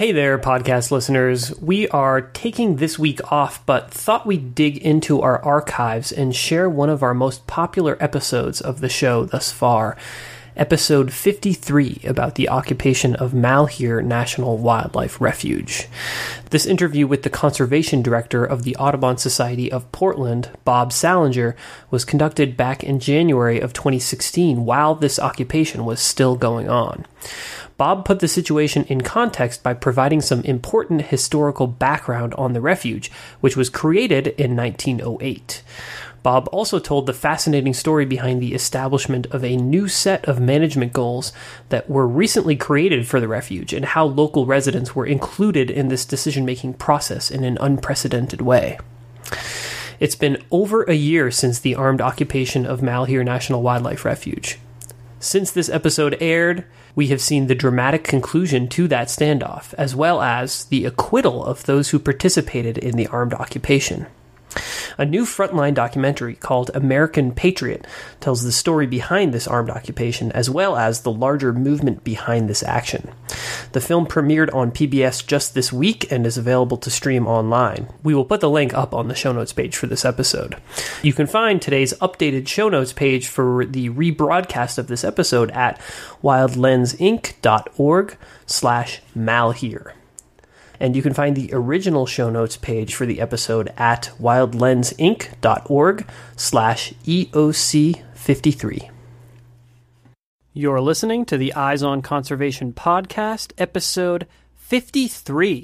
Hey there, podcast listeners. We are taking this week off, but thought we'd dig into our archives and share one of our most popular episodes of the show thus far. Episode 53 about the occupation of Malheur National Wildlife Refuge. This interview with the conservation director of the Audubon Society of Portland, Bob Sallinger, was conducted back in January of 2016 while this occupation was still going on. Bob put the situation in context by providing some important historical background on the refuge, which was created in 1908. Bob also told the fascinating story behind the establishment of a new set of management goals that were recently created for the refuge and how local residents were included in this decision making process in an unprecedented way. It's been over a year since the armed occupation of Malheur National Wildlife Refuge. Since this episode aired, we have seen the dramatic conclusion to that standoff, as well as the acquittal of those who participated in the armed occupation. A new frontline documentary called American Patriot tells the story behind this armed occupation as well as the larger movement behind this action. The film premiered on PBS just this week and is available to stream online. We will put the link up on the show notes page for this episode. You can find today's updated show notes page for the rebroadcast of this episode at wildlensinc.org slash malheur and you can find the original show notes page for the episode at wildlensinc.org slash EOC53. You're listening to the Eyes on Conservation podcast, episode 53.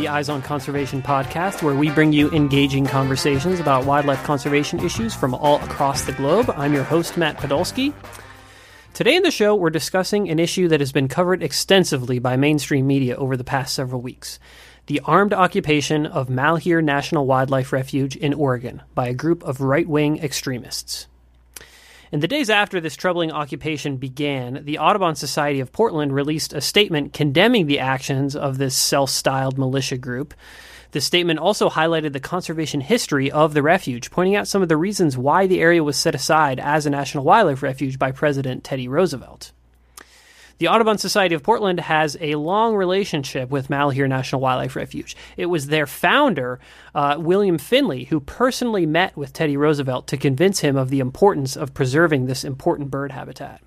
The Eyes on Conservation podcast, where we bring you engaging conversations about wildlife conservation issues from all across the globe. I'm your host, Matt Podolsky. Today in the show, we're discussing an issue that has been covered extensively by mainstream media over the past several weeks the armed occupation of Malheur National Wildlife Refuge in Oregon by a group of right wing extremists. In the days after this troubling occupation began, the Audubon Society of Portland released a statement condemning the actions of this self styled militia group. The statement also highlighted the conservation history of the refuge, pointing out some of the reasons why the area was set aside as a national wildlife refuge by President Teddy Roosevelt. The Audubon Society of Portland has a long relationship with Malheur National Wildlife Refuge. It was their founder, uh, William Finley, who personally met with Teddy Roosevelt to convince him of the importance of preserving this important bird habitat.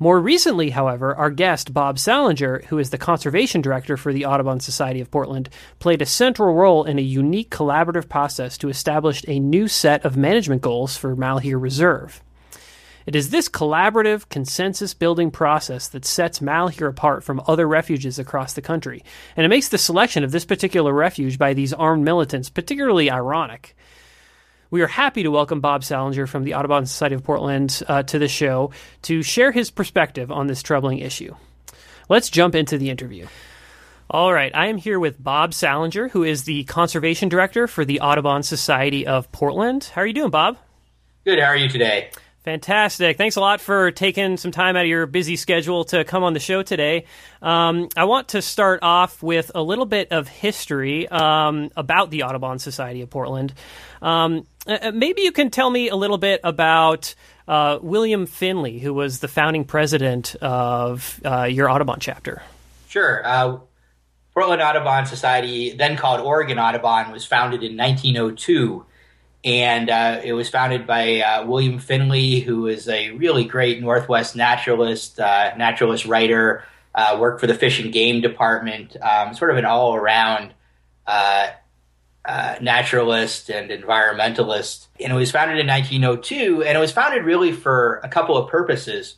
More recently, however, our guest, Bob Sallinger, who is the conservation director for the Audubon Society of Portland, played a central role in a unique collaborative process to establish a new set of management goals for Malheur Reserve. It is this collaborative, consensus building process that sets Malheur apart from other refuges across the country, and it makes the selection of this particular refuge by these armed militants particularly ironic. We are happy to welcome Bob Sallinger from the Audubon Society of Portland uh, to the show to share his perspective on this troubling issue. Let's jump into the interview. All right, I am here with Bob Sallinger, who is the conservation director for the Audubon Society of Portland. How are you doing, Bob? Good. How are you today? Fantastic. Thanks a lot for taking some time out of your busy schedule to come on the show today. Um, I want to start off with a little bit of history um, about the Audubon Society of Portland. Um, uh, uh, maybe you can tell me a little bit about uh, William Finley, who was the founding president of uh, your Audubon chapter. Sure. Uh, Portland Audubon Society, then called Oregon Audubon, was founded in 1902 and uh, it was founded by uh, William Finley, who is a really great Northwest naturalist, uh, naturalist writer. Uh, worked for the Fish and Game Department, um, sort of an all-around uh, uh, naturalist and environmentalist. And it was founded in 1902, and it was founded really for a couple of purposes.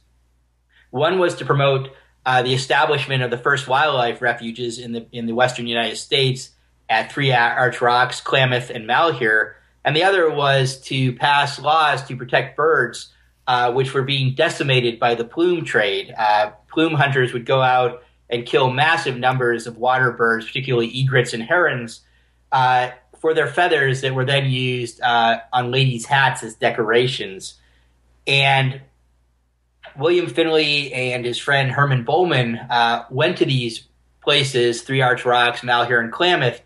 One was to promote the establishment of the first wildlife refuges in the in the western United States at Three Arch Rocks, Klamath, and Malheur and the other was to pass laws to protect birds, uh, which were being decimated by the plume trade. Uh, plume hunters would go out and kill massive numbers of water birds, particularly egrets and herons, uh, for their feathers that were then used uh, on ladies' hats as decorations. And William Finley and his friend Herman Bohlman uh, went to these places, Three Arch Rocks, Malheur, and Klamath,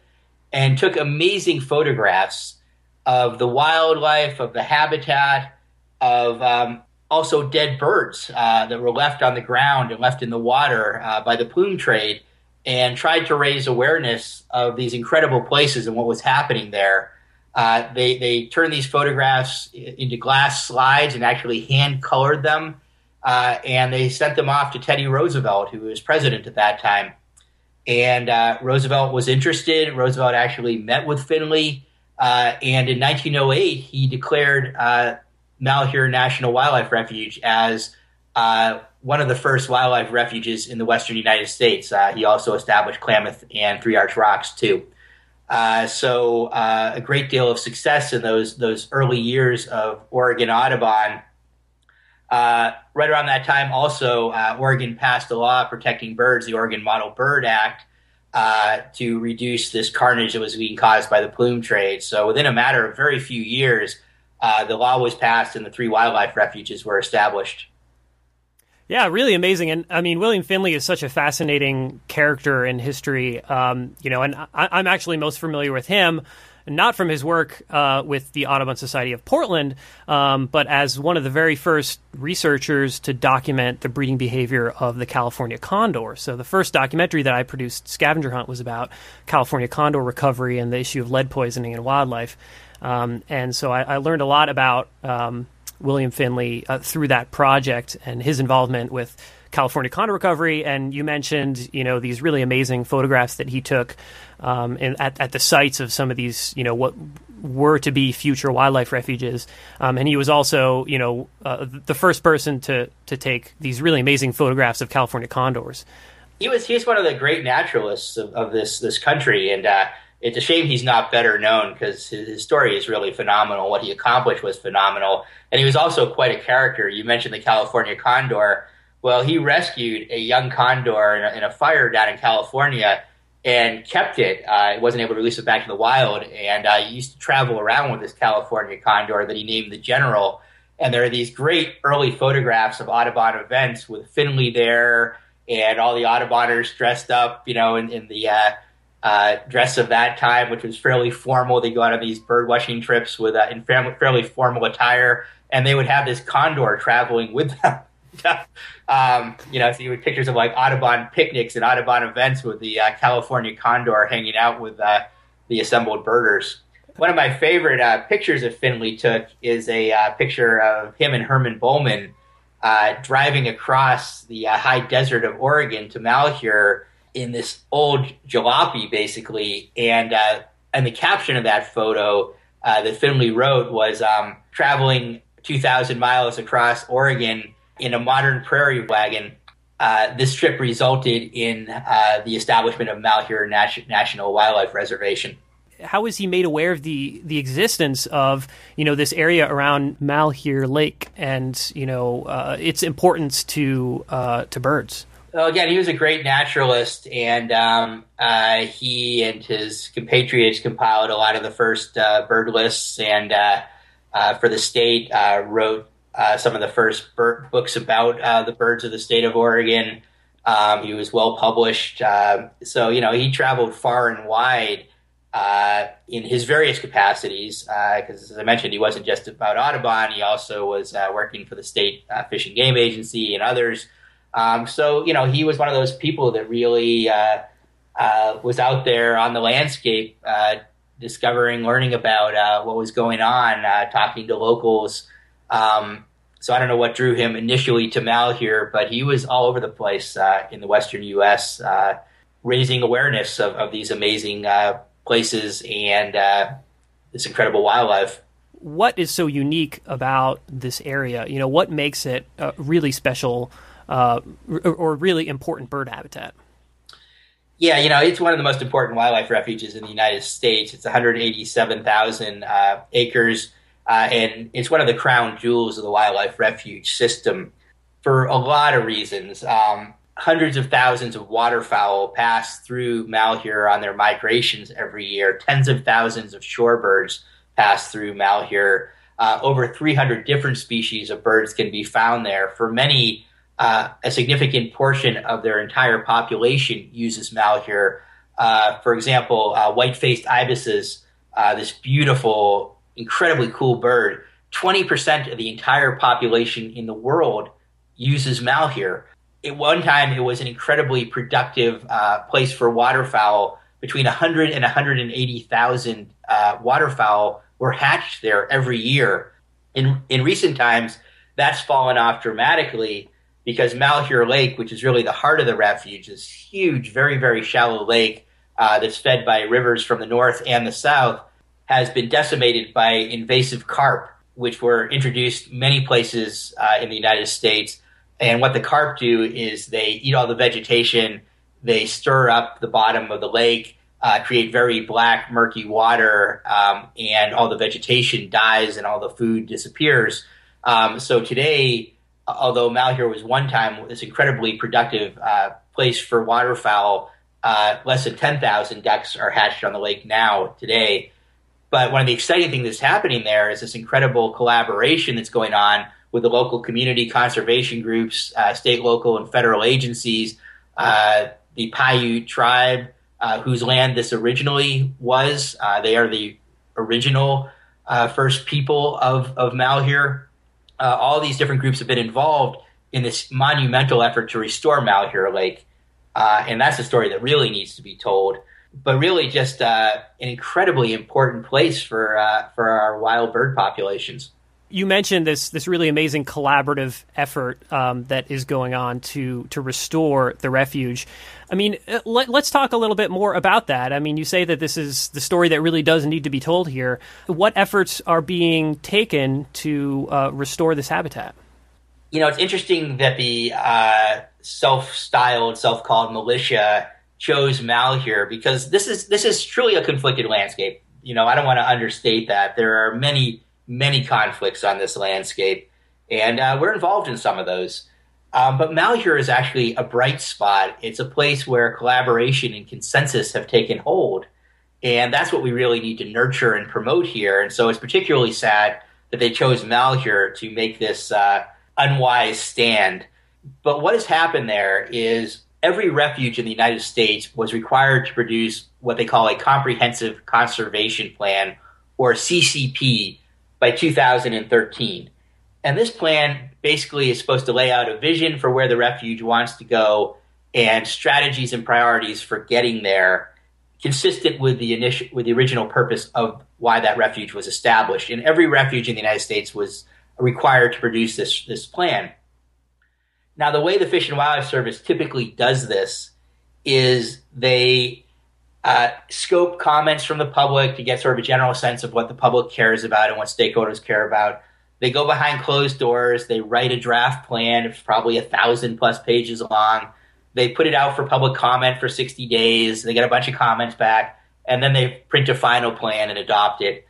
and took amazing photographs of the wildlife, of the habitat, of um, also dead birds uh, that were left on the ground and left in the water uh, by the plume trade, and tried to raise awareness of these incredible places and what was happening there. Uh, they they turned these photographs into glass slides and actually hand colored them, uh, and they sent them off to Teddy Roosevelt, who was president at that time. And uh, Roosevelt was interested. Roosevelt actually met with Finley, uh, and in 1908 he declared Malheur National Wildlife Refuge as uh, one of the first wildlife refuges in the western United States. Uh, he also established Klamath and Three Arch Rocks too. Uh, so uh, a great deal of success in those those early years of Oregon Audubon. Uh, right around that time, also uh, Oregon passed a law protecting birds, the Oregon Model Bird Act, to reduce this carnage that was being caused by the plume trade. So within a matter of very few years, uh, the law was passed and the three wildlife refuges were established. Yeah, really amazing. And I mean, William Finley is such a fascinating character in history. Um, you know, and I, am actually most familiar with him, not from his work uh, with the Audubon Society of Portland, um, but as one of the very first researchers to document the breeding behavior of the California condor. So the first documentary that I produced, Scavenger Hunt, was about California condor recovery and the issue of lead poisoning in wildlife. Um, and so I, I, learned a lot about um, William Finley uh, through that project and his involvement with California condor recovery. And you mentioned, you know, these really amazing photographs that he took um, in, at, at the sites of some of these, you know, what were to be future wildlife refuges. Um, and he was also, you know, uh, the first person to to take these really amazing photographs of California condors. He was he's one of the great naturalists of, of this this country, and uh, it's a shame he's not better known because his, his, story is really phenomenal. What he accomplished was phenomenal. And he was also quite a character. You mentioned the California condor. Well, he rescued a young condor in a, in a fire down in California and kept it. Uh, wasn't able to release it back to the wild. And uh, he used to travel around with this California condor that he named the General. And there are these great early photographs of Audubon events with Finley there and all the Auduboners dressed up, you know, in, in the uh, uh, dress of that time, which was fairly formal. They go out on these bird watching trips with uh, in fairly formal attire, and they would have this condor traveling with them. um, you know, so you would pictures of like Audubon picnics and Audubon events with the uh, California condor hanging out with uh, the assembled birders. One of my favorite uh, pictures of Finley took is a uh, picture of him and Herman Bohlman driving across the high desert of Oregon to Malheur in this old jalopy, basically, and uh, and the caption of that photo uh, that Finley wrote was um, traveling 2,000 miles across Oregon in a modern prairie wagon. Uh, this trip resulted in uh, the establishment of Malheur National Wildlife Reservation. How was he made aware of the the existence of you know this area around Malheur Lake and you know uh, its importance to uh, to birds? Well, again, he was a great naturalist, and um, uh, he and his compatriots compiled a lot of the first uh, bird lists, and uh, uh for the state, uh, wrote uh, some of the first books about the birds of the state of Oregon. Um, he was well published, so you know he traveled far and wide in his various capacities. Because, as I mentioned, he wasn't just about Audubon; he also was working for the state Fish and Game Agency and others. Um, so you know, he was one of those people that really uh, uh, was out there on the landscape, uh, discovering, learning about uh, what was going on, uh, talking to locals. Um, so I don't know what drew him initially to Malheur, but he was all over the place uh, in the Western U.S., raising awareness of, of these amazing places and this incredible wildlife what is so unique about this area? You know, what makes it uh, really special uh, or really important bird habitat? Yeah, you know, it's one of the most important wildlife refuges in the United States. It's 187,000 uh, acres, uh, and it's one of the crown jewels of the wildlife refuge system for a lot of reasons. Um, hundreds of thousands of waterfowl pass through Malheur on their migrations every year. Tens of thousands of shorebirds pass through Malheur. Uh, over 300 different species of birds can be found there. For many, uh, a significant portion of their entire population uses malheur. Uh, for example, uh, white-faced ibises, uh, this beautiful, incredibly cool bird. 20% of the entire population in the world uses malheur. At one time, it was an incredibly productive uh, place for waterfowl. Between 100 and 180,000 waterfowl were hatched there every year. In in recent times, that's fallen off dramatically because Malheur Lake, which is really the heart of the refuge, is huge, very very shallow lake uh, that's fed by rivers from the north and the south, has been decimated by invasive carp, which were introduced many places uh, in the United States. And what the carp do is they eat all the vegetation, they stir up the bottom of the lake, uh, create very black, murky water, um, and all the vegetation dies and all the food disappears. Um, so today, although Malheur was one time this incredibly productive uh, place for waterfowl, uh, less than 10,000 ducks are hatched on the lake now today. But one of the exciting things that's happening there is this incredible collaboration that's going on with the local community conservation groups, uh, state, local, and federal agencies, uh, the Paiute tribe, uh, whose land this originally was. Uh, they are the original uh, first people of, of Malheur. Uh, all these different groups have been involved in this monumental effort to restore Malheur Lake. And that's a story that really needs to be told. But really, just uh, an incredibly important place for, for our wild bird populations you mentioned this this really amazing collaborative effort um, that is going on to to restore the refuge. I mean, uh, let, us talk a little bit more about that. I mean, you say that this is the story that really does need to be told here. What efforts are being taken to uh, restore this habitat? You know, it's interesting that the uh, self-styled, self-called militia chose Malheur because this is this is truly a conflicted landscape. You know, I don't want to understate that. There are many many conflicts on this landscape, and uh, we're involved in some of those. Um, but Malheur is actually a bright spot. It's a place where collaboration and consensus have taken hold. And that's what we really need to nurture and promote here. And so it's particularly sad that they chose Malheur to make this uh, unwise stand. But what has happened there is every refuge in the United States was required to produce what they call a comprehensive conservation plan, or CCP, by 2013. And this plan basically is supposed to lay out a vision for where the refuge wants to go and strategies and priorities for getting there, consistent with the initial with the original purpose of why that refuge was established. And every refuge in the United States was required to produce this this plan. Now, the way the Fish and Wildlife Service typically does this is they uh, scope comments from the public to get sort of a general sense of what the public cares about and what stakeholders care about. They go behind closed doors. They write a draft plan. It's probably a thousand plus pages long. They put it out for public comment for 60 days. They get a bunch of comments back, and then they print a final plan and adopt it.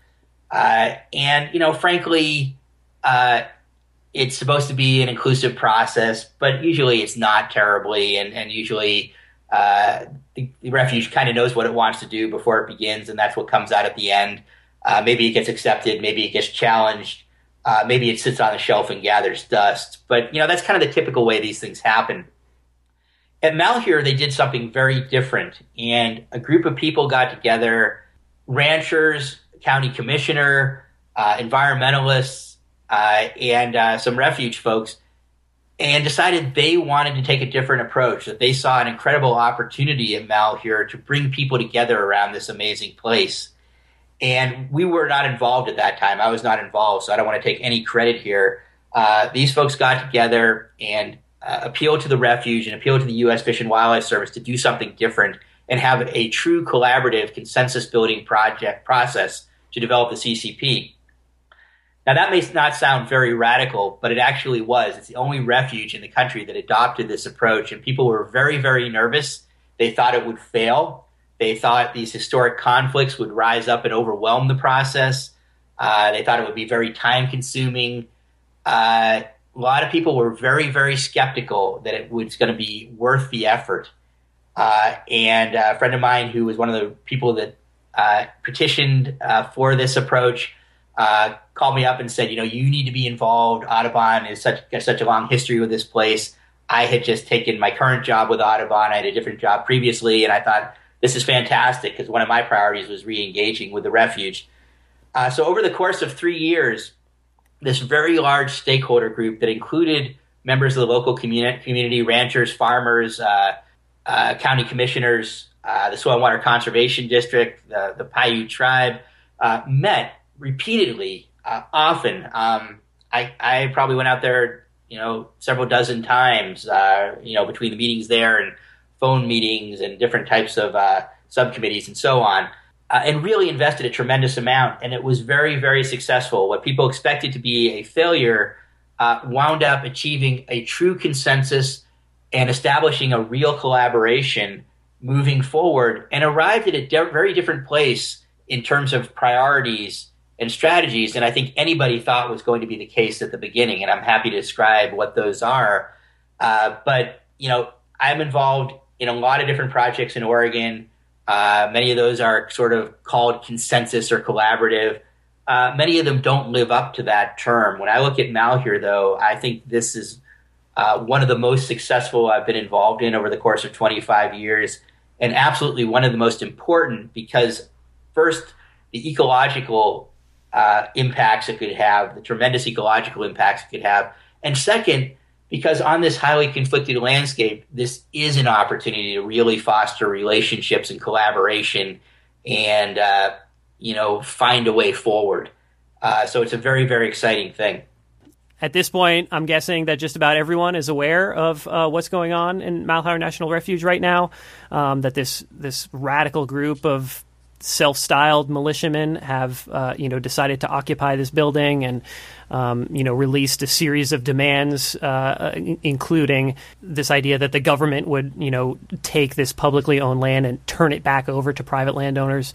Uh, and, you know, frankly, uh, it's supposed to be an inclusive process, but usually it's not terribly, and, and usually uh, the, the, refuge kind of knows what it wants to do before it begins, and that's what comes out at the end. Uh, maybe it gets accepted, maybe it gets challenged, uh, maybe it sits on the shelf and gathers dust. But you know that's kind of the typical way these things happen. At Malheur, they did something very different, and a group of people got together: ranchers, county commissioner, uh, environmentalists, uh, and uh, some refuge folks and decided they wanted to take a different approach, that they saw an incredible opportunity at Malheur to bring people together around this amazing place. And we were not involved at that time. I was not involved, so I don't want to take any credit here. Uh, these folks got together and uh, appealed to the refuge and appealed to the U.S. Fish and Wildlife Service to do something different and have a true collaborative consensus building project process to develop the CCP. Now, that may not sound very radical, but it actually was. It's the only refuge in the country that adopted this approach, and people were very, very nervous. They thought it would fail. They thought these historic conflicts would rise up and overwhelm the process. Uh, they thought it would be very time consuming. Uh, a lot of people were very, very skeptical that it was going to be worth the effort. Uh, and a friend of mine who was one of the people that uh, petitioned uh, for this approach uh, called me up and said, you know, you need to be involved. Audubon is such got such a long history with this place. I had just taken my current job with Audubon. I had a different job previously, and I thought this is fantastic because one of my priorities was re-engaging with the refuge. Uh, so over the course of three years, this very large stakeholder group that included members of the local community, community ranchers, farmers, uh, uh, county commissioners, uh, the Soil and Water Conservation District, the, the Paiute tribe, uh, met repeatedly, uh, often. Um, I, I probably went out there, you know, several dozen times, uh, you know, between the meetings there and phone meetings and different types of subcommittees and so on. Uh, and really invested a tremendous amount. And it was very, very successful. What people expected to be a failure uh, wound up achieving a true consensus and establishing a real collaboration moving forward and arrived at a de- very different place in terms of priorities and strategies than I think anybody thought was going to be the case at the beginning. And I'm happy to describe what those are. Uh, but, you know, I'm involved in a lot of different projects in Oregon. Uh, many of those are sort of called consensus or collaborative. Uh, many of them don't live up to that term. When I look at Malheur, though, I think this is uh, one of the most successful I've been involved in over the course of 25 years, and absolutely one of the most important because, first, the ecological uh, impacts it could have, the tremendous ecological impacts it could have, and second, because on this highly conflicted landscape, this is an opportunity to really foster relationships and collaboration and uh, you know, find a way forward. Uh, so it's a very, very exciting thing. At this point, I'm guessing that just about everyone is aware of uh, what's going on in Malheur National Refuge right now. Um, that this this radical group of self-styled militiamen have uh, you know decided to occupy this building and um, you know released a series of demands, uh, including this idea that the government would you know take this publicly owned land and turn it back over to private landowners.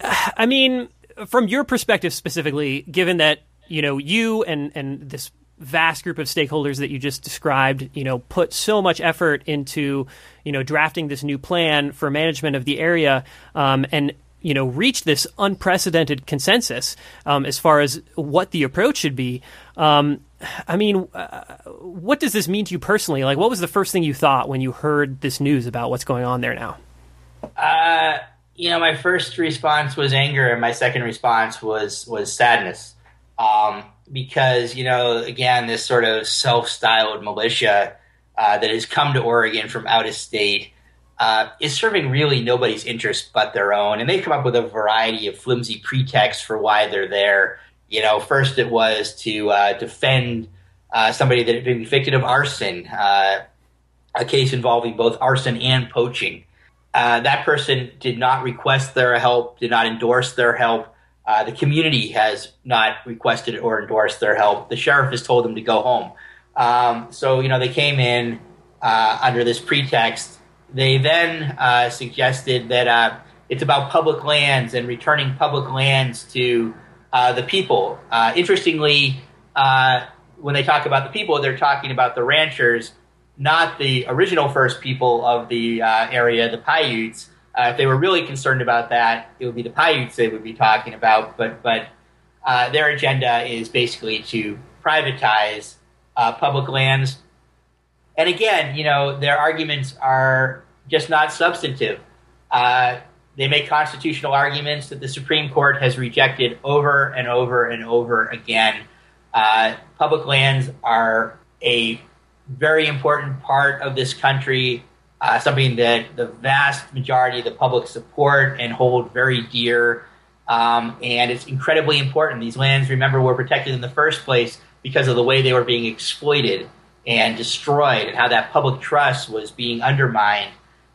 I mean, from your perspective specifically, given that you know you and and this vast group of stakeholders that you just described, you know, put so much effort into, you know, drafting this new plan for management of the area, um, and you know, reach this unprecedented consensus um, as far as what the approach should be. Um, I mean, uh, what does this mean to you personally? Like, what was the first thing you thought when you heard this news about what's going on there now? Uh, you know, my first response was anger, and my second response was was sadness, um, because you know, again, this sort of self-styled militia uh, that has come to Oregon from out of state uh, is serving really nobody's interest but their own, and they come up with a variety of flimsy pretexts for why they're there. You know, first it was to uh, defend uh, somebody that had been convicted of arson, uh, a case involving both arson and poaching. Uh, that person did not request their help, did not endorse their help. Uh, the community has not requested or endorsed their help. The sheriff has told them to go home. Um, so, you know, they came in under this pretext. They then uh, suggested that uh, it's about public lands and returning public lands to uh, the people. interestingly, when they talk about the people, they're talking about the ranchers not the original first people of the uh, area, the Paiutes. Uh, if they were really concerned about that, it would be the Paiutes they would be talking about. But but uh, their agenda is basically to privatize uh, public lands. And again, you know, their arguments are just not substantive. Uh, they make constitutional arguments that the Supreme Court has rejected over and over and over again. Uh, public lands are a very important part of this country, uh, something that the vast majority of the public support and hold very dear. Um, and it's incredibly important. These lands, remember, were protected in the first place because of the way they were being exploited and destroyed and how that public trust was being undermined.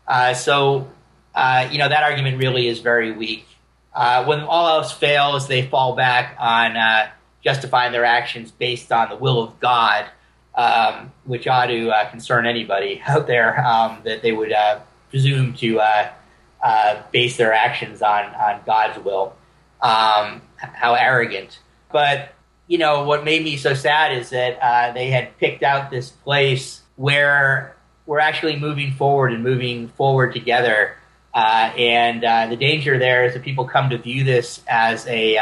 Uh, so, uh, you know, that argument really is very weak. Uh, when all else fails, they fall back on uh, justifying their actions based on the will of God um, which ought to uh, concern anybody out there um, that they would uh, presume to base their actions on on God's will. Um, how arrogant! But you know what made me so sad is that uh, they had picked out this place where we're actually moving forward and moving forward together. Uh, and the danger there is that people come to view this as a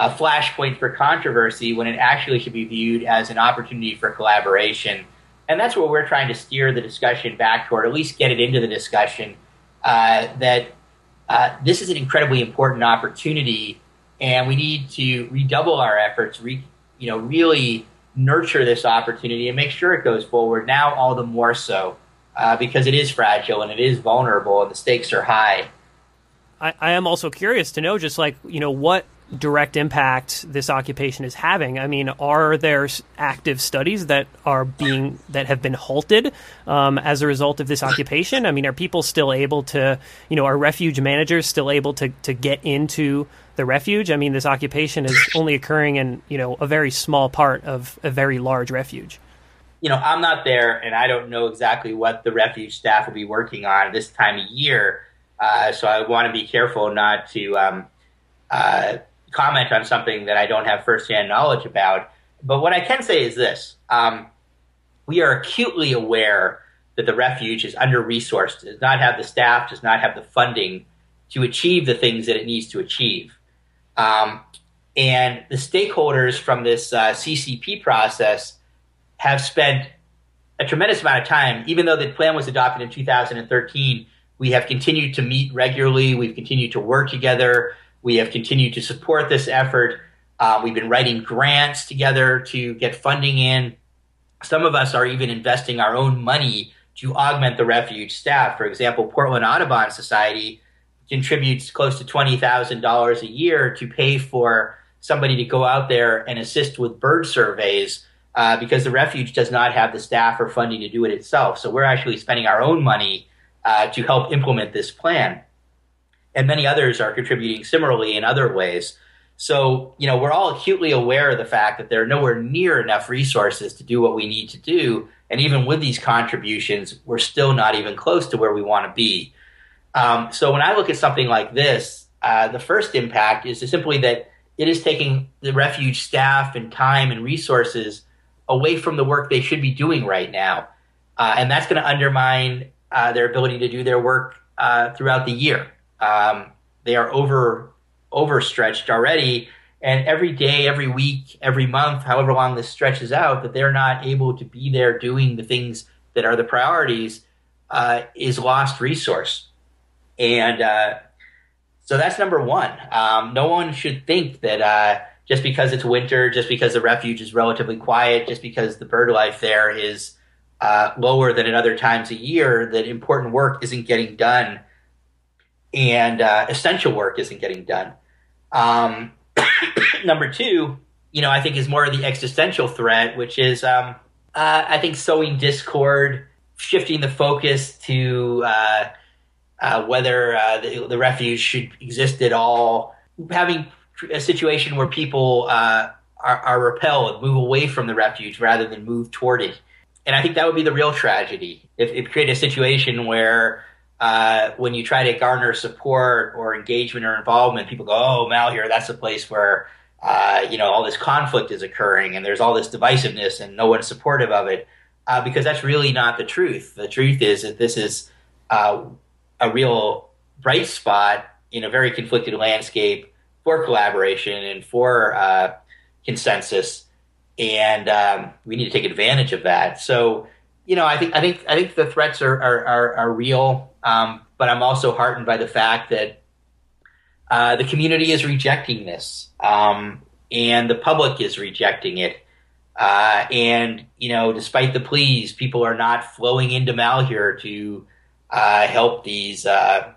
a flashpoint for controversy when it actually should be viewed as an opportunity for collaboration. And that's what we're trying to steer the discussion back toward, at least get it into the discussion uh, that uh, this is an incredibly important opportunity, and we need to redouble our efforts, re, you know, really nurture this opportunity and make sure it goes forward. Now, all the more so, uh, because it is fragile and it is vulnerable, and the stakes are high. I, I am also curious to know, just like you know, what direct impact this occupation is having. I mean, are there active studies that are being that have been halted um, as a result of this occupation? I mean, are people still able to, you know, are refuge managers still able to to get into the refuge? I mean, this occupation is only occurring in you know a very small part of a very large refuge. You know, I'm not there, and I don't know exactly what the refuge staff will be working on this time of year. Uh, so I want to be careful not to. Um, uh, comment on something that I don't have firsthand knowledge about. But what I can say is this um, we are acutely aware that the refuge is under resourced, does not have the staff, does not have the funding to achieve the things that it needs to achieve. Um, and the stakeholders from this uh, CCP process have spent a tremendous amount of time, even though the plan was adopted in 2013. We have continued to meet regularly. We've continued to work together. We have continued to support this effort. Uh, we've been writing grants together to get funding in. Some of us are even investing our own money to augment the refuge staff. For example, Portland Audubon Society contributes close to $20,000 a year to pay for somebody to go out there and assist with bird surveys uh, because the refuge does not have the staff or funding to do it itself. So we're actually spending our own money uh, to help implement this plan and many others are contributing similarly in other ways. So, you know, we're all acutely aware of the fact that there are nowhere near enough resources to do what we need to do. And even with these contributions, we're still not even close to where we want to be. Um, so when I look at something like this, uh, the first impact is simply that it is taking the refuge staff and time and resources away from the work they should be doing right now. Uh, and that's going to undermine uh, their ability to do their work uh, throughout the year. Um, they are over overstretched already, and every day, every week, every month, however long this stretches out, that they're not able to be there doing the things that are the priorities uh, is lost resource, and uh, so that's number one. Um, no one should think that uh, just because it's winter, just because the refuge is relatively quiet, just because the bird life there is uh, lower than at other times a year, that important work isn't getting done and uh, essential work isn't getting done. Um, number two, you know, I think is more of the existential threat, which is, um, uh, I think, sowing discord, shifting the focus to uh, uh whether uh, the, the, refuge should exist at all, having a situation where people uh, are, are repelled, move away from the refuge rather than move toward it. And I think that would be the real tragedy if, if create a situation where uh, when you try to garner support or engagement or involvement, people go, "Oh, Malheur, that's a place where uh, you know all this conflict is occurring and there's all this divisiveness and no one's supportive of it." Uh, because that's really not the truth. The truth is that this is uh, a real bright spot in a very conflicted landscape for collaboration and for uh, consensus, and um, we need to take advantage of that. So you know, I think I think I think the threats are are, are, are real, um, but I'm also heartened by the fact that uh, the community is rejecting this, um, and the public is rejecting it. Uh, and you know, despite the pleas, people are not flowing into Malheur to uh, help these uh,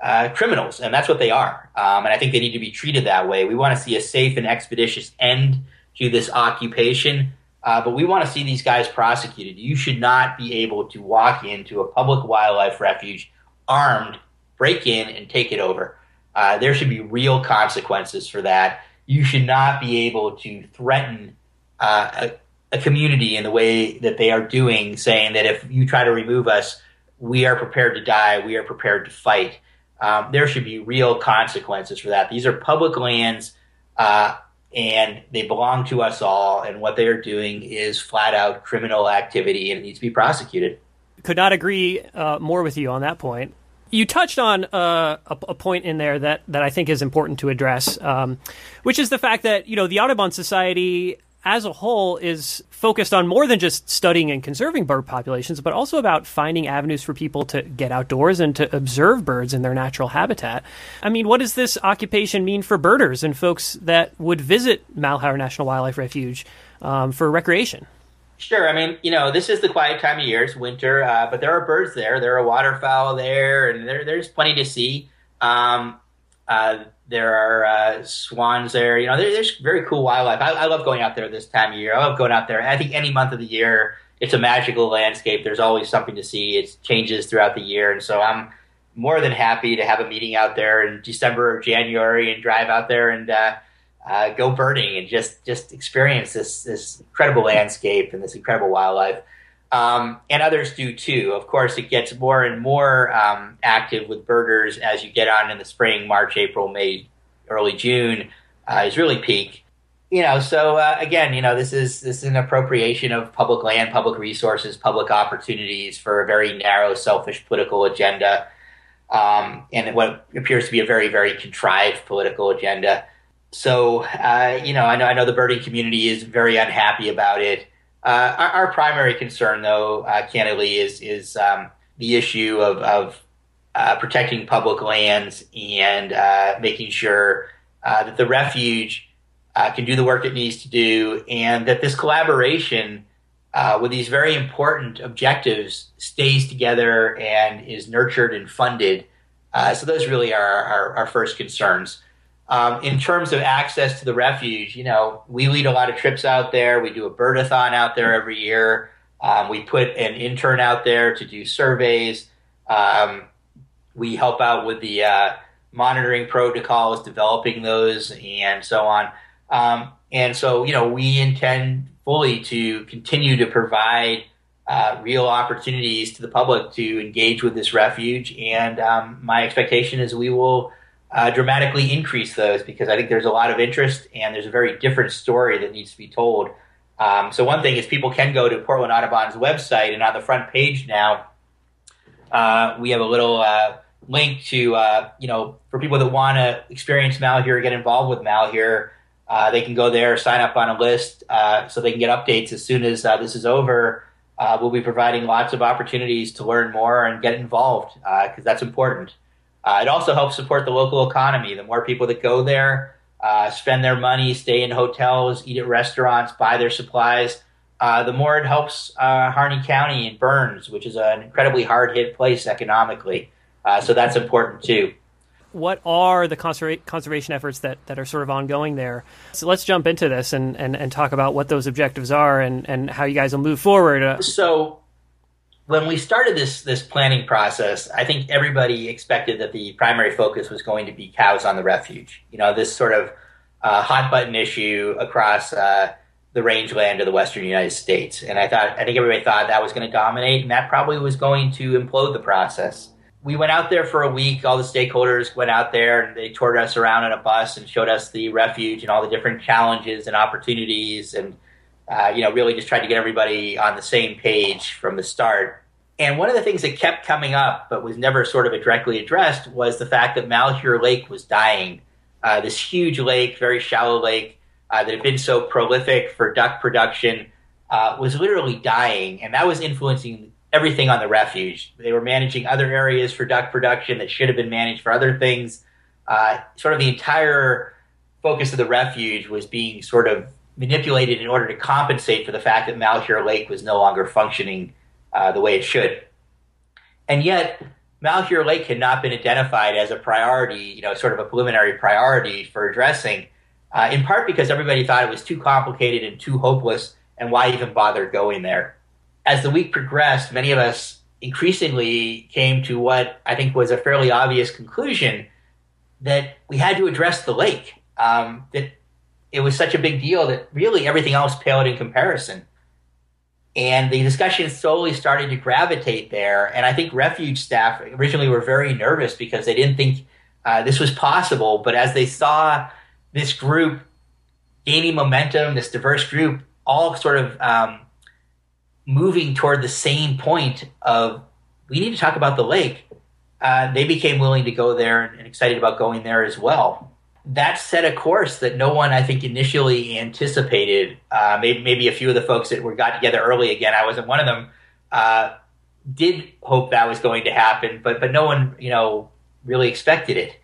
uh, criminals, and that's what they are. Um, and I think they need to be treated that way. We want to see a safe and expeditious end to this occupation. Uh, but we want to see these guys prosecuted. You should not be able to walk into a public wildlife refuge armed, break in, and take it over. Uh, there should be real consequences for that. You should not be able to threaten uh, a, a community in the way that they are doing, saying that if you try to remove us, we are prepared to die, we are prepared to fight. Um, there should be real consequences for that. These are public lands. Uh, and they belong to us all. And what they are doing is flat out criminal activity, and it needs to be prosecuted. Could not agree uh, more with you on that point. You touched on uh, a, a, point in there that, that I think is important to address, um, which is the fact that you know the Audubon Society as a whole is focused on more than just studying and conserving bird populations, but also about finding avenues for people to get outdoors and to observe birds in their natural habitat. I mean, what does this occupation mean for birders and folks that would visit Malheur National Wildlife Refuge um, for recreation? Sure. I mean, you know, this is the quiet time of year. It's winter, uh, but there are birds there. There are waterfowl there, and there, there's plenty to see. Um, uh, there are uh, swans there. You know, there, there's very cool wildlife. I, I, love going out there this time of year. I love going out there. I think any month of the year, it's a magical landscape. There's always something to see. It changes throughout the year, and so I'm more than happy to have a meeting out there in December or January and drive out there and uh, uh, go birding and just just experience this this incredible landscape and this incredible wildlife um, and others do too. Of course, it gets more and more um, active with birders as you get on in the spring, March, April, May, early June uh, is really peak. You know, so uh, again, you know, this is this is an appropriation of public land, public resources, public opportunities for a very narrow, selfish political agenda, um, and what appears to be a very, very contrived political agenda. So, uh, you know, I know I know the birding community is very unhappy about it. Uh, our, our, primary concern, though, uh, candidly, is is um, the issue of, of uh, protecting public lands and uh, making sure uh, that the refuge uh, can do the work it needs to do, and that this collaboration with these very important objectives stays together and is nurtured and funded. so those really are our, our first concerns. Um, in terms of access to the refuge, you know, we lead a lot of trips out there. We do a birdathon out there every year. Um, we put an intern out there to do surveys. Um, we help out with the uh, monitoring protocols, developing those, and so on. Um, and so, you know, we intend fully to continue to provide uh, real opportunities to the public to engage with this refuge. And um, my expectation is we will uh, dramatically increase those because I think there's a lot of interest and there's a very different story that needs to be told. Um, so one thing is people can go to Portland Audubon's website and on the front page now uh, we have a little uh, link to uh, you know for people that want to experience Malheur, or get involved with Malheur. Uh, they can go there, sign up on a list, uh, so they can get updates as soon as this is over. we'll be providing lots of opportunities to learn more and get involved because that's important. Uh, it also helps support the local economy. The more people that go there, uh, spend their money, stay in hotels, eat at restaurants, buy their supplies, uh, the more it helps uh, Harney County and Burns, which is an incredibly hard hit place economically. Uh, so that's important too. What are the conserva- conservation efforts that, that are sort of ongoing there? So let's jump into this and, and, and talk about what those objectives are and, and how you guys will move forward. Uh, so when we started this this planning process, I think everybody expected that the primary focus was going to be cows on the refuge. You know, this sort of uh, hot button issue across uh, the rangeland of the western United States. And I thought, I think everybody thought that was going to dominate, and that probably was going to implode the process. We went out there for a week. All the stakeholders went out there and they toured us around on a bus and showed us the refuge and all the different challenges and opportunities and uh, you know, really just tried to get everybody on the same page from the start. And one of the things that kept coming up, but was never sort of directly addressed, was the fact that Malheur Lake was dying. Uh, this huge lake, very shallow lake, uh, that had been so prolific for duck production, uh, was literally dying, and that was influencing everything on the refuge. They were managing other areas for duck production that should have been managed for other things. Uh, sort of the entire focus of the refuge was being sort of manipulated in order to compensate for the fact that Malheur Lake was no longer functioning uh, the way it should. And yet, Malheur Lake had not been identified as a priority, you know, sort of a preliminary priority for addressing, uh, in part because everybody thought it was too complicated and too hopeless, and why even bother going there? As the week progressed, many of us increasingly came to what I think was a fairly obvious conclusion that we had to address the lake. Um, that it was such a big deal that really everything else paled in comparison. And the discussion slowly started to gravitate there. And I think refuge staff originally were very nervous because they didn't think uh, this was possible. But as they saw this group gaining momentum, this diverse group, all sort of um, moving toward the same point of we need to talk about the lake. uh, they became willing to go there and, and excited about going there as well. That set a course that no one, I think, initially anticipated. Uh, maybe, maybe a few of the folks that were got together early. Again, I wasn't one of them. Uh, did hope that was going to happen, but but no one, you know, really expected it.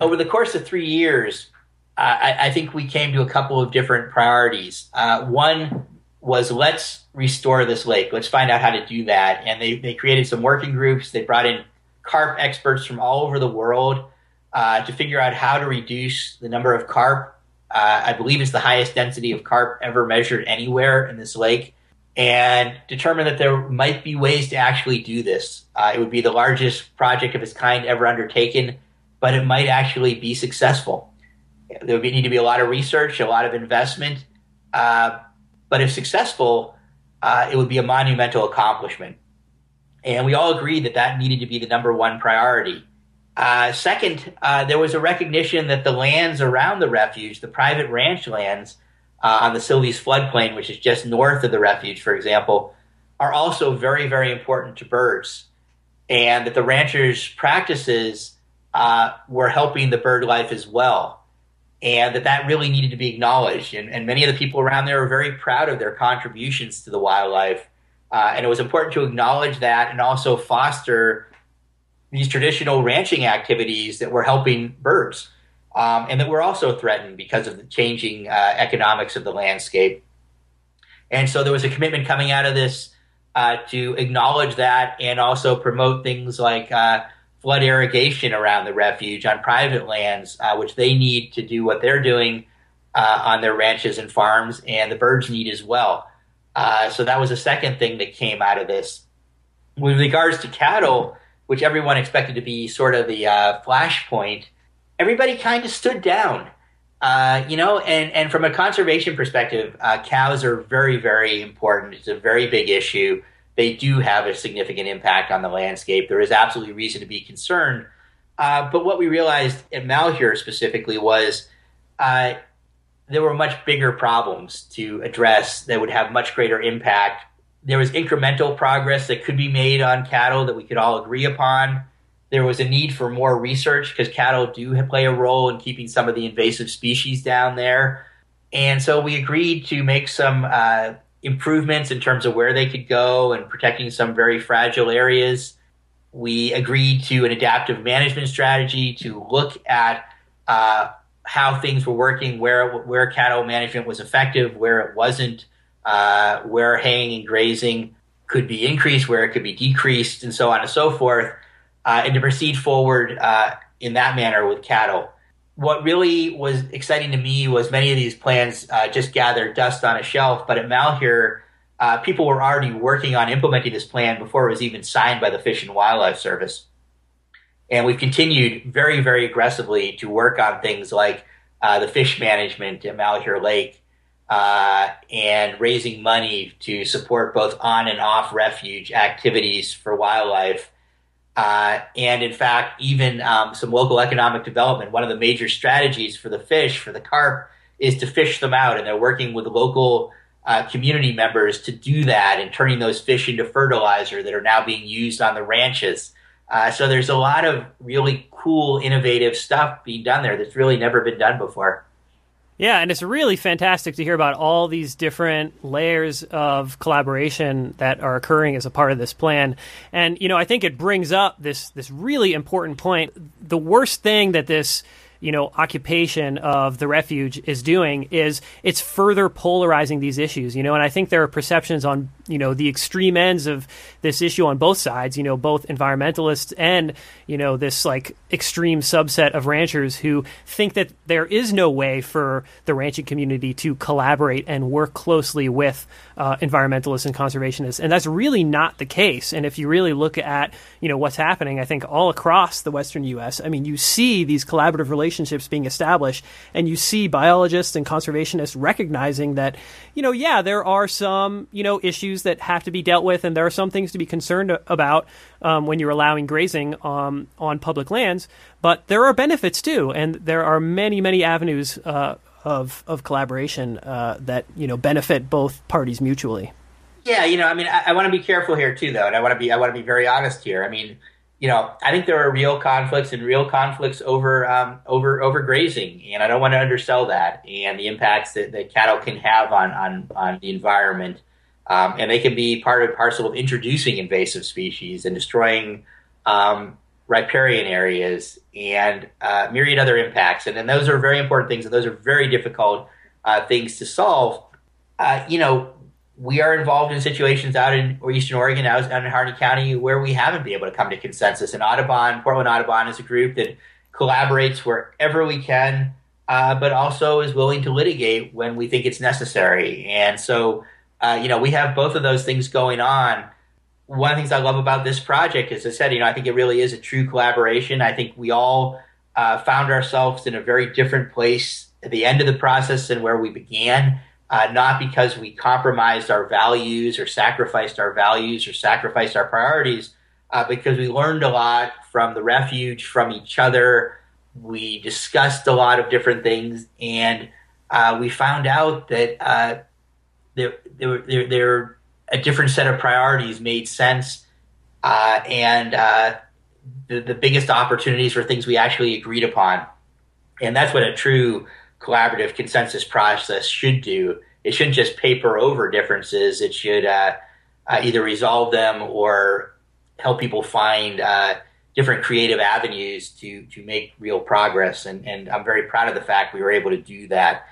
Over the course of three years, I, I, think we came to a couple of different priorities. Uh, one was let's restore this lake. Let's find out how to do that. And they, they created some working groups. They brought in carp experts from all over the world uh, to figure out how to reduce the number of carp. Uh, I believe it's the highest density of carp ever measured anywhere in this lake, and determine that there might be ways to actually do this. Uh, it would be the largest project of its kind ever undertaken, but it might actually be successful. There would need to be a lot of research, a lot of investment, uh, but if successful, uh, it would be a monumental accomplishment. And we all agreed that that needed to be the number one priority. Uh, second, uh, there was a recognition that the lands around the refuge, the private ranch lands uh, on the Silvies floodplain, which is just north of the refuge, for example, are also very, very important to birds. And that the ranchers' practices uh, were helping the bird life as well. And that that really needed to be acknowledged. And, and many of the people around there were very proud of their contributions to the wildlife uh, and it was important to acknowledge that and also foster these traditional ranching activities that were helping birds um, and that were also threatened because of the changing uh, economics of the landscape. And so there was a commitment coming out of this uh, to acknowledge that and also promote things like uh, flood irrigation around the refuge on private lands, uh, which they need to do what they're doing uh, on their ranches and farms, and the birds need as well. Uh, so that was the second thing that came out of this. With regards to cattle, which everyone expected to be sort of the uh, flashpoint, everybody kind of stood down. Uh, you know, and, and from a conservation perspective, uh, cows are very, very important. It's a very big issue. They do have a significant impact on the landscape. There is absolutely reason to be concerned. Uh, but what we realized at Malheur specifically was uh, there were much bigger problems to address that would have much greater impact. There was incremental progress that could be made on cattle that we could all agree upon. There was a need for more research because cattle do play a role in keeping some of the invasive species down there. And so we agreed to make some uh, improvements in terms of where they could go and protecting some very fragile areas. We agreed to an adaptive management strategy to look at uh, how things were working, where where cattle management was effective, where it wasn't, uh, where haying and grazing could be increased, where it could be decreased, and so on and so forth, uh, and to proceed forward uh, in that manner with cattle. What really was exciting to me was many of these plans uh, just gathered dust on a shelf, but at Malheur, uh, people were already working on implementing this plan before it was even signed by the Fish and Wildlife Service. And we've continued very, very aggressively to work on things like uh, the fish management at Malheur Lake uh, and raising money to support both on and off refuge activities for wildlife. Uh, and in fact, even um, some local economic development. One of the major strategies for the fish, for the carp, is to fish them out. And they're working with local uh, community members to do that and turning those fish into fertilizer that are now being used on the ranches. Uh, so there's a lot of really cool, innovative stuff being done there that's really never been done before. Yeah, and it's really fantastic to hear about all these different layers of collaboration that are occurring as a part of this plan. And you know, I think it brings up this this really important point. The worst thing that this you know occupation of the refuge is doing is it's further polarizing these issues you know and i think there are perceptions on you know the extreme ends of this issue on both sides you know both environmentalists and you know this like extreme subset of ranchers who think that there is no way for the ranching community to collaborate and work closely with uh, environmentalists and conservationists. And that's really not the case. And if you really look at you know what's happening i think all across the western us i mean you see these collaborative relationships being established and you see biologists and conservationists recognizing that you know yeah there are some you know issues issues that have to be dealt with, and there are some things to be concerned about um, when you're allowing grazing um, on public lands. But there are benefits too, and there are many, many avenues uh, of of collaboration uh, that you know benefit both parties mutually. Yeah, you know, I mean, I, I want to be careful here too, though, and I want to be I want to be very honest here. I mean, you know, I think there are real conflicts and real conflicts over um, over grazing, and I don't want to undersell that and the impacts that, that cattle can have on on on the environment, um, and they can be part and parcel of introducing invasive species and destroying um, riparian areas and uh, myriad other impacts, and, those are very important things, and those are very difficult uh, things to solve. Uh, you know, we are involved in situations out in Eastern Oregon, out, in Harney County, where we haven't been able to come to consensus. And Audubon, Portland Audubon, is a group that collaborates wherever we can, uh, but also is willing to litigate when we think it's necessary. And so, uh, you know, we have both of those things going on. One of the things I love about this project, as I said, you know, I think it really is a true collaboration. I think we all uh, found ourselves in a very different place at the end of the process than where we began uh, not because we compromised our values or sacrificed our values or sacrificed our priorities, uh, because we learned a lot from the refuge, from each other. We discussed a lot of different things, and uh, we found out that uh, there, there, a different set of priorities made sense, uh, and uh, the, the biggest opportunities were things we actually agreed upon. And that's what a true collaborative consensus process should do. It shouldn't just paper over differences. It should uh, uh, either resolve them or help people find uh, different creative avenues to to make real progress. And and I'm very proud of the fact we were able to do that.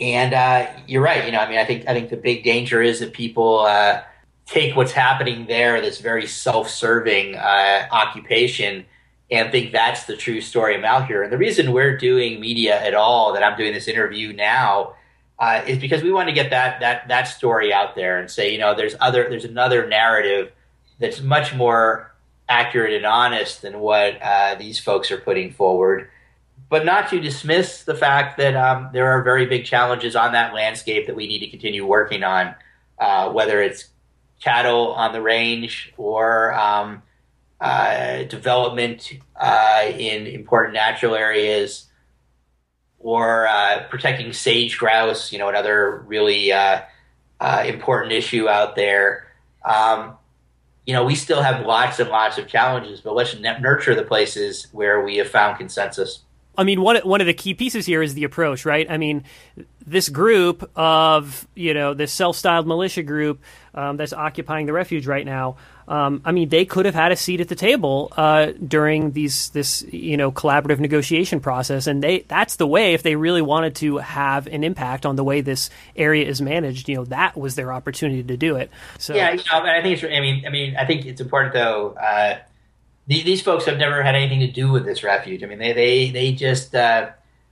And uh, you're right. You know, I mean, I think I think the big danger is that people uh, take what's happening there, this very self-serving uh, occupation and think that's the true story of Malheur. And the reason we're doing media at all, that I'm doing this interview now, uh, is because we want to get that that that story out there and say, you know, there's other there's another narrative that's much more accurate and honest than what uh, these folks are putting forward. But not to dismiss the fact that um, there are very big challenges on that landscape that we need to continue working on, uh, whether it's cattle on the range or um, uh, development uh, in important natural areas, or uh, protecting sage grouse, you know, another really uh, uh, important issue out there. Um, you know, we still have lots and lots of challenges, but let's nurture the places where we have found consensus. I mean, one one of the key pieces here is the approach, right? I mean, this group of you know this self-styled militia group um, that's occupying the refuge right now um, I mean, they could have had a seat at the table uh, during these this you know collaborative negotiation process, and they that's the way if they really wanted to have an impact on the way this area is managed. You know, that was their opportunity to do it. So yeah, you know, I think it's. I mean, I mean, I think it's important though. Uh, these folks have never had anything to do with this refuge. I mean, they they they just. Uh,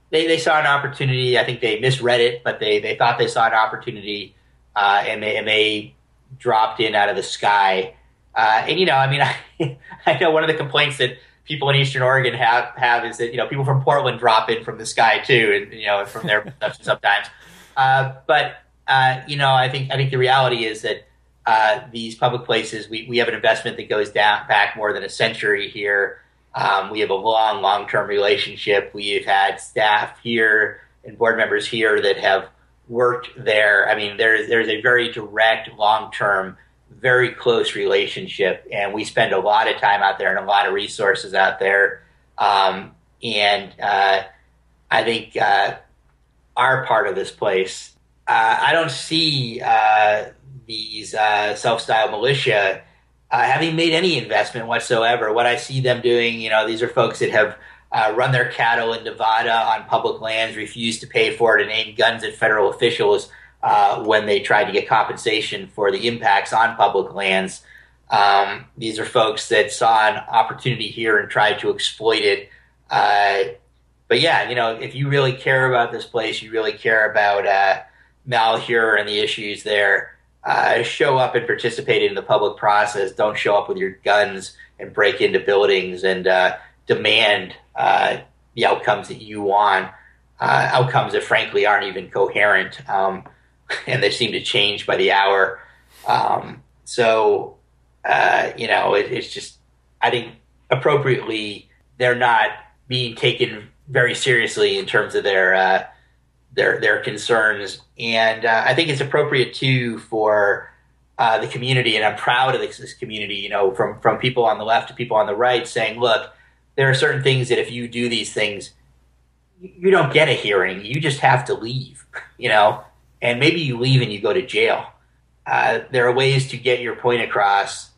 they, they saw an opportunity. I think they misread it, but they, they thought they saw an opportunity, uh, and they and they dropped in out of the sky uh, and you know, I mean, I, I know one of the complaints that people in Eastern Oregon have have is that you know people from Portland drop in from the sky too, and you know from there sometimes. Uh, but uh, you know, I think I think the reality is that uh, these public places, we we have an investment that goes down back more than a century here. Um, we have a long, long term relationship. We've had staff here and board members here that have worked there. I mean, there's there's a very direct, long term very close relationship, and we spend a lot of time out there and a lot of resources out there. Um, and uh, I think uh, our part of this place, uh, I don't see uh, these uh, self-styled militia uh, having made any investment whatsoever. What I see them doing, you know, these are folks that have. run their cattle in Nevada on public lands, refused to pay for it, and aimed guns at federal officials uh, when they tried to get compensation for the impacts on public lands. Um, these are folks that saw an opportunity here and tried to exploit it. Uh, but yeah, you know, if you really care about this place, you really care about uh, Malheur and the issues there, uh, show up and participate in the public process. Don't show up with your guns and break into buildings and uh, demand uh, the outcomes that you want. Uh, outcomes that frankly aren't even coherent. Um, and they seem to change by the hour. Um, so, uh, you know, it, it's just, I think appropriately, they're not being taken very seriously in terms of their, uh, their, their concerns. And uh, I think it's appropriate too for, uh, the community, and I'm proud of this, this community. You know, from from people on the left to people on the right, saying, "Look, there are certain things that if you do these things, you don't get a hearing. You just have to leave." You know, and maybe you leave and you go to jail. Uh, there are ways to get your point across.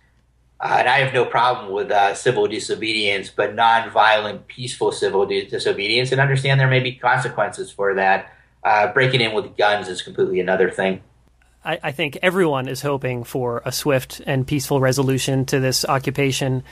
Uh, and I have no problem with uh, civil disobedience, but nonviolent, peaceful civil disobedience, and understand there may be consequences for that. Uh, breaking in with guns is completely another thing. I, I, think everyone is hoping for a swift and peaceful resolution to this occupation.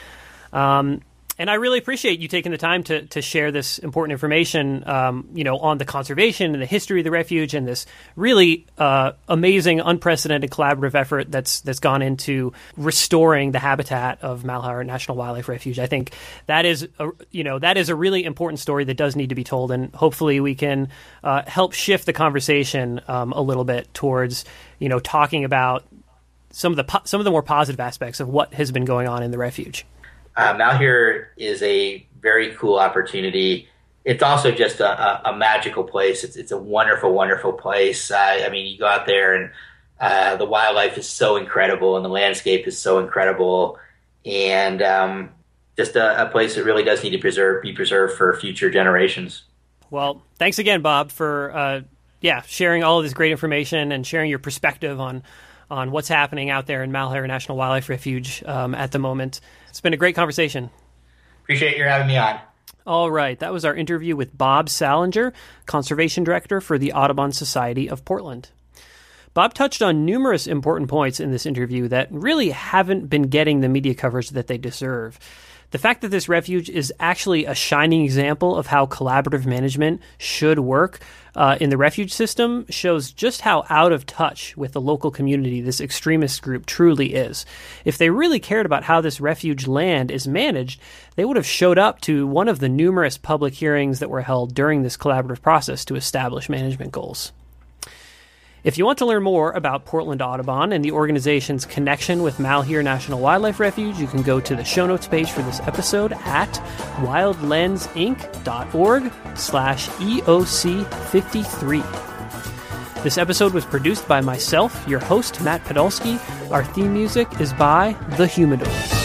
Um, and I really appreciate you taking the time to to share this important information, um, you know, on the conservation and the history of the refuge and this really uh, amazing, unprecedented collaborative effort that's that's gone into restoring the habitat of Malheur National Wildlife Refuge. I think that is, a, you know, that is a really important story that does need to be told, and hopefully we can uh, help shift the conversation um, a little bit towards, you know, talking about some of the po- some of the more positive aspects of what has been going on in the refuge um, Malheur is a very cool opportunity. It's also just a, a, a magical place. It's, it's a wonderful, wonderful place. Uh, I mean, you go out there and uh, the wildlife is so incredible and the landscape is so incredible. And um, just a, a, place that really does need to preserve, be preserved for future generations. Well, thanks again, Bob, for uh, yeah sharing all of this great information and sharing your perspective on on what's happening out there in Malheur National Wildlife Refuge um, at the moment. It's been a great conversation. Appreciate you having me on. All right, that was our interview with Bob Sallinger, Conservation Director for the Audubon Society of Portland. Bob touched on numerous important points in this interview that really haven't been getting the media coverage that they deserve. The fact that this refuge is actually a shining example of how collaborative management should work uh, in the refuge system shows just how out of touch with the local community this extremist group truly is. If they really cared about how this refuge land is managed, they would have showed up to one of the numerous public hearings that were held during this collaborative process to establish management goals. If you want to learn more about Portland Audubon and the organization's connection with Malheur National Wildlife Refuge, you can go to the show notes page for this episode at wildlensinc.org slash EOC53. This episode was produced by myself, your host, Matt Podolsky. Our theme music is by The Humidors.